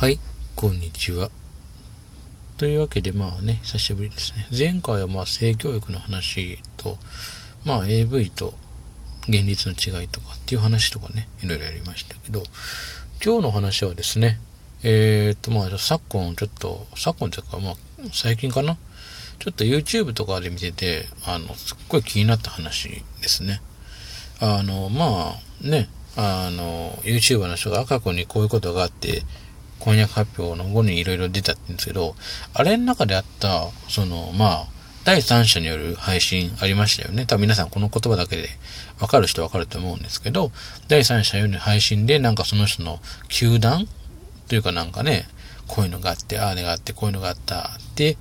はい、こんにちは。というわけで、まあね、久しぶりですね。前回はまあ性教育の話と、まあ AV と現実の違いとかっていう話とかね、いろいろやりましたけど、今日の話はですね、えー、っとまあ昨今ちょっと、昨今というかまあ最近かな、ちょっと YouTube とかで見てて、あの、すっごい気になった話ですね。あの、まあね、あの、YouTuber の人が過去にこういうことがあって、婚約発表の後にいろいろ出たんですけど、あれの中であった、その、まあ、第三者による配信ありましたよね。多分皆さんこの言葉だけでわかる人わかると思うんですけど、第三者による配信でなんかその人の球団というかなんかね、こういうのがあって、ああれがあって、こういうのがあったって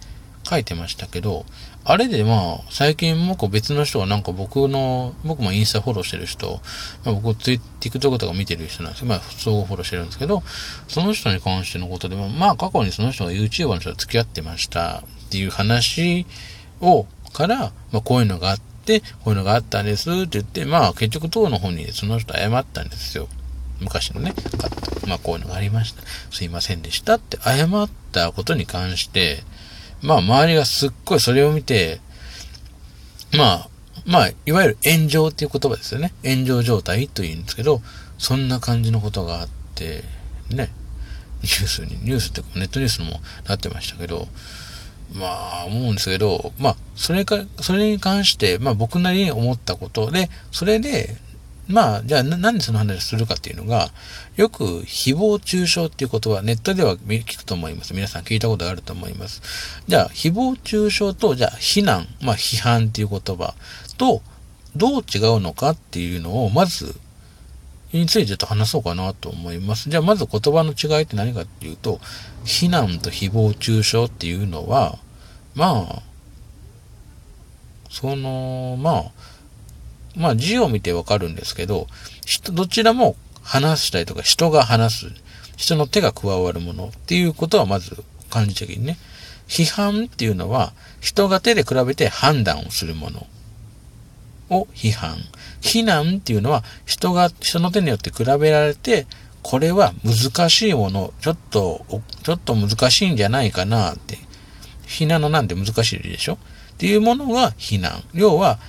書いてましたけど、あれでまあ、最近もこう別の人がなんか僕の、僕もインスタフォローしてる人、まあ、僕ツイ TikTok とか見てる人なんですけど、まあ、相互フォローしてるんですけど、その人に関してのことでも、まあ過去にその人が YouTuber の人と付き合ってましたっていう話を、から、まあこういうのがあって、こういうのがあったんですって言って、まあ結局当の本人でその人謝ったんですよ。昔のね、まあこういうのがありました。すいませんでしたって謝ったことに関して、まあ周りがすっごいそれを見て、まあ、まあ、いわゆる炎上っていう言葉ですよね。炎上状態というんですけど、そんな感じのことがあって、ね、ニュースに、ニュースってネットニュースにもなってましたけど、まあ、思うんですけど、まあ、それか、それに関して、まあ僕なりに思ったことで、それで、まあ、じゃあなんでその話をするかっていうのが、よく誹謗中傷っていう言葉、ネットでは聞くと思います。皆さん聞いたことあると思います。じゃあ、誹謗中傷と、じゃあ、非難、まあ、批判っていう言葉と、どう違うのかっていうのを、まず、についてちょっと話そうかなと思います。じゃあ、まず言葉の違いって何かっていうと、非難と誹謗中傷っていうのは、まあ、その、まあ、まあ字を見てわかるんですけど、どちらも話したりとか人が話す、人の手が加わるものっていうことはまず感じ的にね。批判っていうのは人が手で比べて判断をするものを批判。非難っていうのは人が、人の手によって比べられて、これは難しいもの、ちょっと、ちょっと難しいんじゃないかなって。非難のなんて難しいでしょっていうものが非難。要は、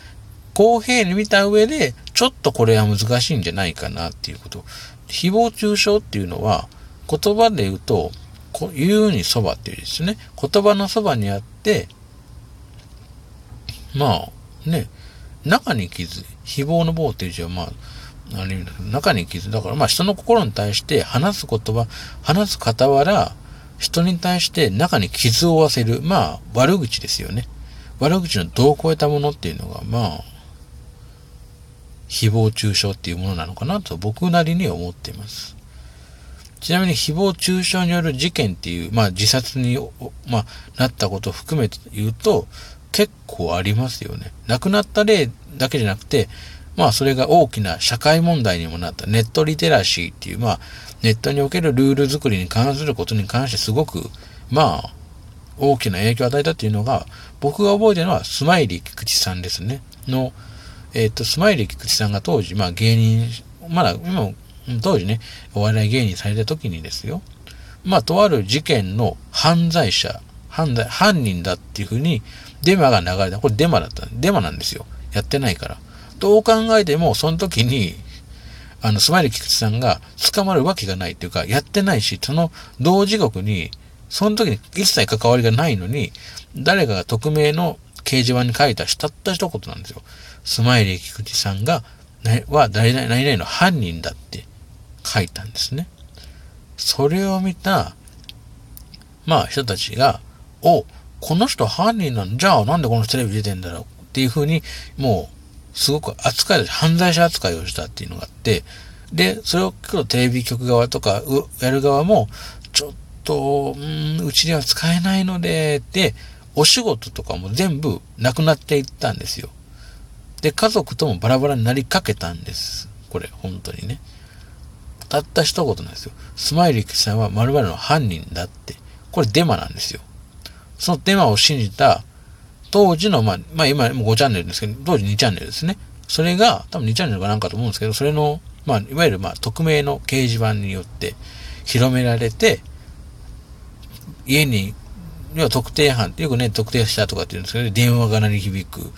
公平に見た上で、ちょっとこれは難しいんじゃないかなっていうこと。誹謗中傷っていうのは、言葉で言うと、言うにそばっていうですね。言葉のそばにあって、まあ、ね、中に傷、誹謗の棒っていう字はまあ、あれ中に傷。だからまあ人の心に対して話す言葉、話す傍ら、人に対して中に傷を負わせる。まあ、悪口ですよね。悪口の度を超えたものっていうのが、まあ、誹謗中傷っていうものなのかなと僕なりに思っています。ちなみに誹謗中傷による事件っていう、まあ自殺に、まあ、なったことを含めて言うと、結構ありますよね。亡くなった例だけじゃなくて、まあそれが大きな社会問題にもなったネットリテラシーっていう、まあネットにおけるルール作りに関することに関してすごく、まあ大きな影響を与えたっていうのが、僕が覚えてるのはスマイリー菊池さんですね。の、えっ、ー、と、スマイリー菊池さんが当時、まあ芸人、まだ、今、当時ね、お笑い芸人された時にですよ。まあ、とある事件の犯罪者、犯罪、犯人だっていうふうに、デマが流れた。これデマだった。デマなんですよ。やってないから。どう考えても、その時に、あの、スマイル菊池さんが捕まるわけがないっていうか、やってないし、その同時刻に、その時に一切関わりがないのに、誰かが匿名の掲示板に書いたしたった一言なんですよ。スマイリー菊池さんが、は誰々何々の犯人だって書いたんですね。それを見た、まあ人たちが、お、この人犯人なんじゃあなんでこの人テレビ出てんだろうっていうふうに、もう、すごく扱い、犯罪者扱いをしたっていうのがあって、で、それを聞くとテレビ局側とか、やる側も、ちょっと、うん、うちでは使えないので、で、お仕事とかも全部なくなっていったんですよ。で、家族ともバラバラになりかけたんです。これ、本当にね。たった一言なんですよ。スマイリーさんは〇〇の犯人だって。これデマなんですよ。そのデマを信じた当時の、まあ、まあ今も5チャンネルですけど、当時2チャンネルですね。それが、多分2チャンネルかなんかと思うんですけど、それの、まあ、いわゆるまあ、匿名の掲示板によって広められて、家に、要は特定犯ってよくね、特定したとかって言うんですけど、電話が鳴り響く、も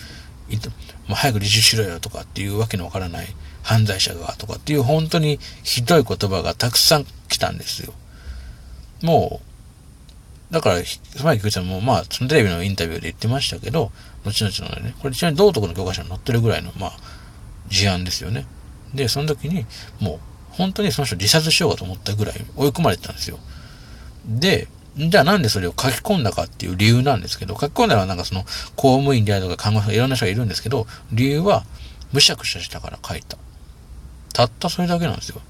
う早く自首しろよとかっていうわけのわからない犯罪者がとかっていう本当にひどい言葉がたくさん来たんですよ。もう、だから、つまり菊池さんも、まあ、そのテレビのインタビューで言ってましたけど、後々のね、これちなみに道徳の教科書に載ってるぐらいの、まあ、事案ですよね。で、その時に、もう、本当にその人自殺しようかと思ったぐらい追い込まれてたんですよ。で、じゃあなんでそれを書き込んだかっていう理由なんですけど、書き込んだのはなんかその公務員であるとか看護師とかいろんな人がいるんですけど、理由はむしゃくしゃしたから書いた。たったそれだけなんですよ。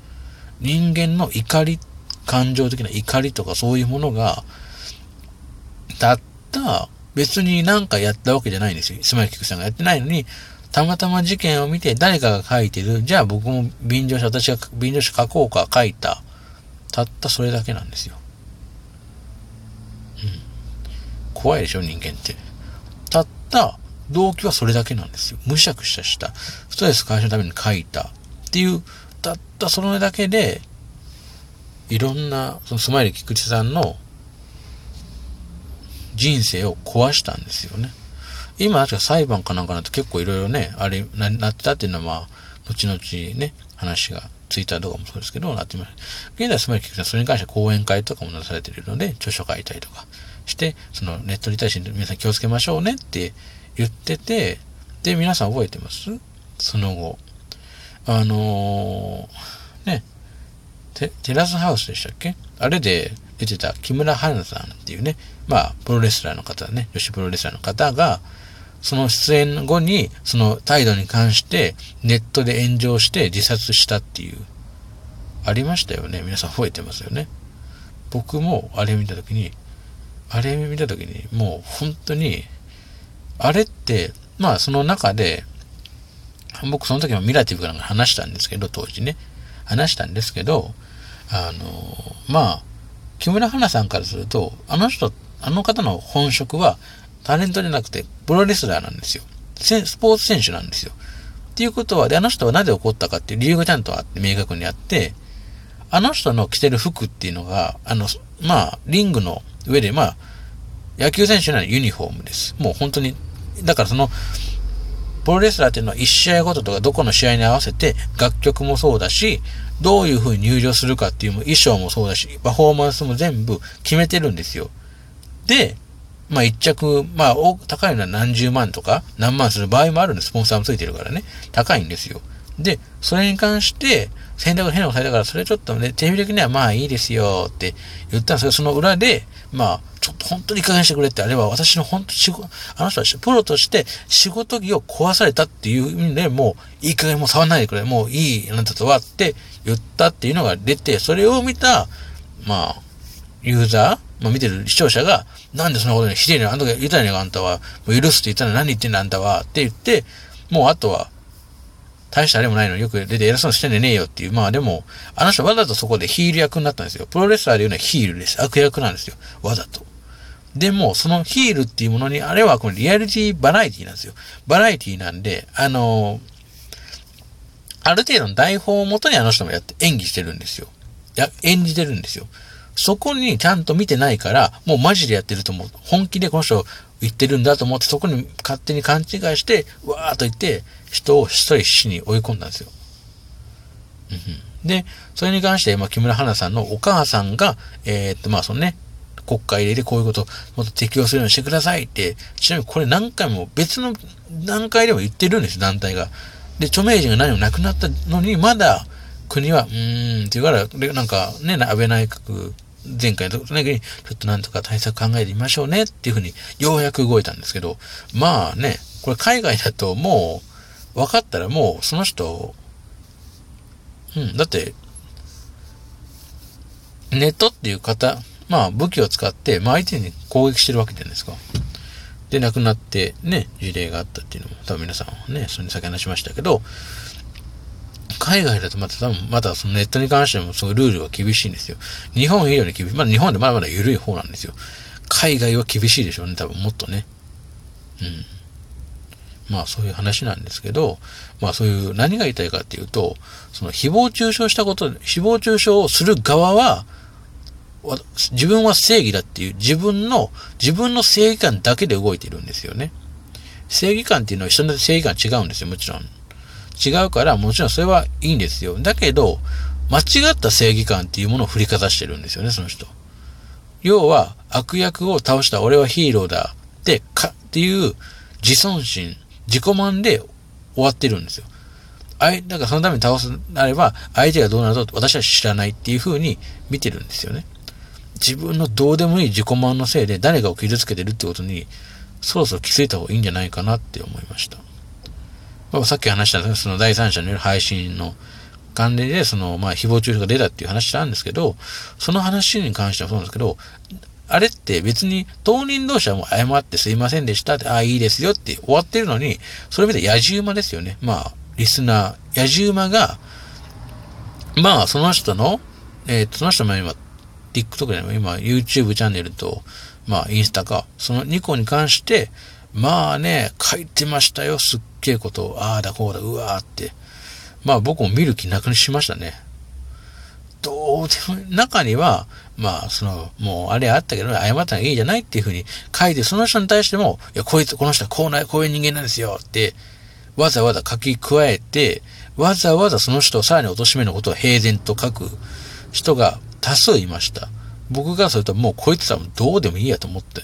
人間の怒り、感情的な怒りとかそういうものが、たった別になんかやったわけじゃないんですよ。スマイルキクさんがやってないのに、たまたま事件を見て誰かが書いてる。じゃあ僕も便乗車、私が便乗車書こうか書いた。たったそれだけなんですよ。うん。怖いでしょ、人間って。たった動機はそれだけなんですよ。むしゃくしゃした。ストレス解消のために書いた。っていう、たったそれだけで、いろんな、そのスマイル菊池さんの人生を壊したんですよね。今、確か裁判かなんかなって結構いろいろね、あれな、なってたっていうのはまあ、後々ね、話が、ツイッターとかもそうですけど、なってます。現在、つまり聞くそれに関して講演会とかもなされているので、著書書いたりとかして、そのネットに対して皆さん気をつけましょうねって言ってて、で、皆さん覚えてます？その後。あのー、ね、テテラスハウスでしたっけ？あれで出てた木村花さんっていうね、まあ、プロレスラーの方ね、女子プロレスラーの方が、その出演後に、その態度に関してネットで炎上して自殺したっていう、ありましたよね。皆さん覚えてますよね？僕もあれ見たときに、あれ見たときに、もう本当に、あれって、まあその中で、僕その時もミラティブかなんか話したんですけど、当時ね。話したんですけど、あの、まあ、木村花さんからすると、あの人、あの方の本職はタレントじゃなくて、プロレスラーなんですよ。スポーツ選手なんですよ。っていうことは、で、あの人はなぜ怒ったかっていう理由がちゃんとあって、明確にあって、あの人の着てる服っていうのが、あの、まあ、リングの上で、まあ、野球選手ならユニフォームです。もう本当に、だからその、プロレスラーっていうのは1試合ごととかどこの試合に合わせて楽曲もそうだし、どういう風に入場するかっていう衣装もそうだし、パフォーマンスも全部決めてるんですよ。で、まあ一着、まあ高いのは何十万とか何万する場合もあるんで、スポンサーもついてるからね。高いんですよ。で、それに関して、選択変なことされたから、それちょっとね、テレビ的にはまあいいですよって言ったんですけど、その裏で、まあ、ちょっと本当に加減してくれって、あれは私の本当仕事、あの人はプロとして仕事着を壊されたっていう意味でもう、いい加減もう触んないでくれ、もういい、あなたとはって言ったっていうのが出て、それを見た、まあ、ユーザー、まあ見てる視聴者が、なんでそんなことにひでえねあんたが言ったんやあんたは。もう許すって言ったら何言ってんだあんたは。って言って、もうあとは、大したあれもないのによく出て偉そうにしてんねえよっていう。まあでも、あの人わざとそこでヒール役になったんですよ。プロレスラーで言うのはヒールです。悪役なんですよ。わざと。でも、そのヒールっていうものに、あれはこのリアリティバラエティなんですよ。バラエティなんで、あのある程度の台本をもとにあの人もやって演技してるんですよ。や、演じてるんですよ。そこにちゃんと見てないから、もうマジでやってると思う。本気でこの人言ってるんだと思って、そこに勝手に勘違いして、わーっと言って、人を一人死に追い込んだんですよ。うん、で、それに関して、まあ、木村花さんのお母さんが、えー、っと、まあ、そのね、国会でこういうことをもっと適用するようにしてくださいって、ちなみにこれ何回も別の段階でも言ってるんです、団体が。で、著名人が何もなくなったのに、まだ国は、うーん、って言うから、なんかね、安倍内閣、前回の時に、ちょっとなんとか対策考えてみましょうねっていうふうに、ようやく動いたんですけど、まあね、これ海外だともう、分かったらもう、その人、うん、だって、ネットっていう方、まあ武器を使って、まあ相手に攻撃してるわけじゃないですか。で、亡くなってね、事例があったっていうのも、多分皆さんはね、それに先話しましたけど、海外だとまた多分、まだそのネットに関してもそういうルールは厳しいんですよ。日本以上に厳しい。まだ日本でまだまだ緩い方なんですよ。海外は厳しいでしょうね、多分もっとね。うん。まあそういう話なんですけど、まあそういう何が言いたいかっていうと、その誹謗中傷したこと、誹謗中傷をする側は、自分は正義だっていう自分の、自分の正義感だけで動いてるんですよね。正義感っていうのは人の正義感違うんですよ、もちろん。違うから、もちろんそれはいいんですよ。だけど、間違った正義感っていうものを振りかざしてるんですよね、その人。要は、悪役を倒した俺はヒーローだってか、っていう自尊心、自己満で終わってるんですよ。あい、だからそのために倒すなれば、相手がどうなると私は知らないっていう風に見てるんですよね。自分のどうでもいい自己満のせいで誰かを傷つけてるってことに、そろそろ気づいた方がいいんじゃないかなって思いました。まあ、さっき話したんですけどその第三者による配信の関連で、その、まあ、誹謗中傷が出たっていう話なんですけど、その話に関してはそうなんですけど、あれって別に当人同士はもう謝ってすいませんでしたって、ああ、いいですよって終わってるのに、それ見て野じ馬ですよね。まあ、リスナー、野じ馬が、まあ、その人の、えっ、ー、と、その人も今、TikTok でも今、YouTube チャンネルと、まあ、インスタか、その2個に関して、まあね、書いてましたよ、すっげえことを。ああだこうだ、うわーって。まあ僕も見る気なくしましたね。どうでも、中には、まあ、その、もうあれあったけど、謝ったらいいじゃないっていうふうに書いて、その人に対しても、いや、こいつ、この人はこうな、こういう人間なんですよって、わざわざ書き加えて、わざわざその人をさらに貶めのことを平然と書く人が多数いました。僕がそれともうこいつはどうでもいいやと思って。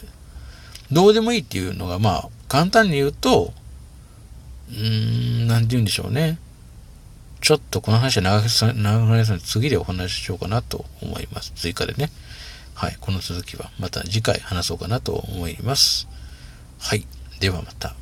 どうでもいいっていうのが、まあ、簡単に言うと、うーん、なんて言うんでしょうね。ちょっとこの話は長くなりますので次でお話ししようかなと思います。追加でね。はい。この続きはまた次回話そうかなと思います。はい。ではまた。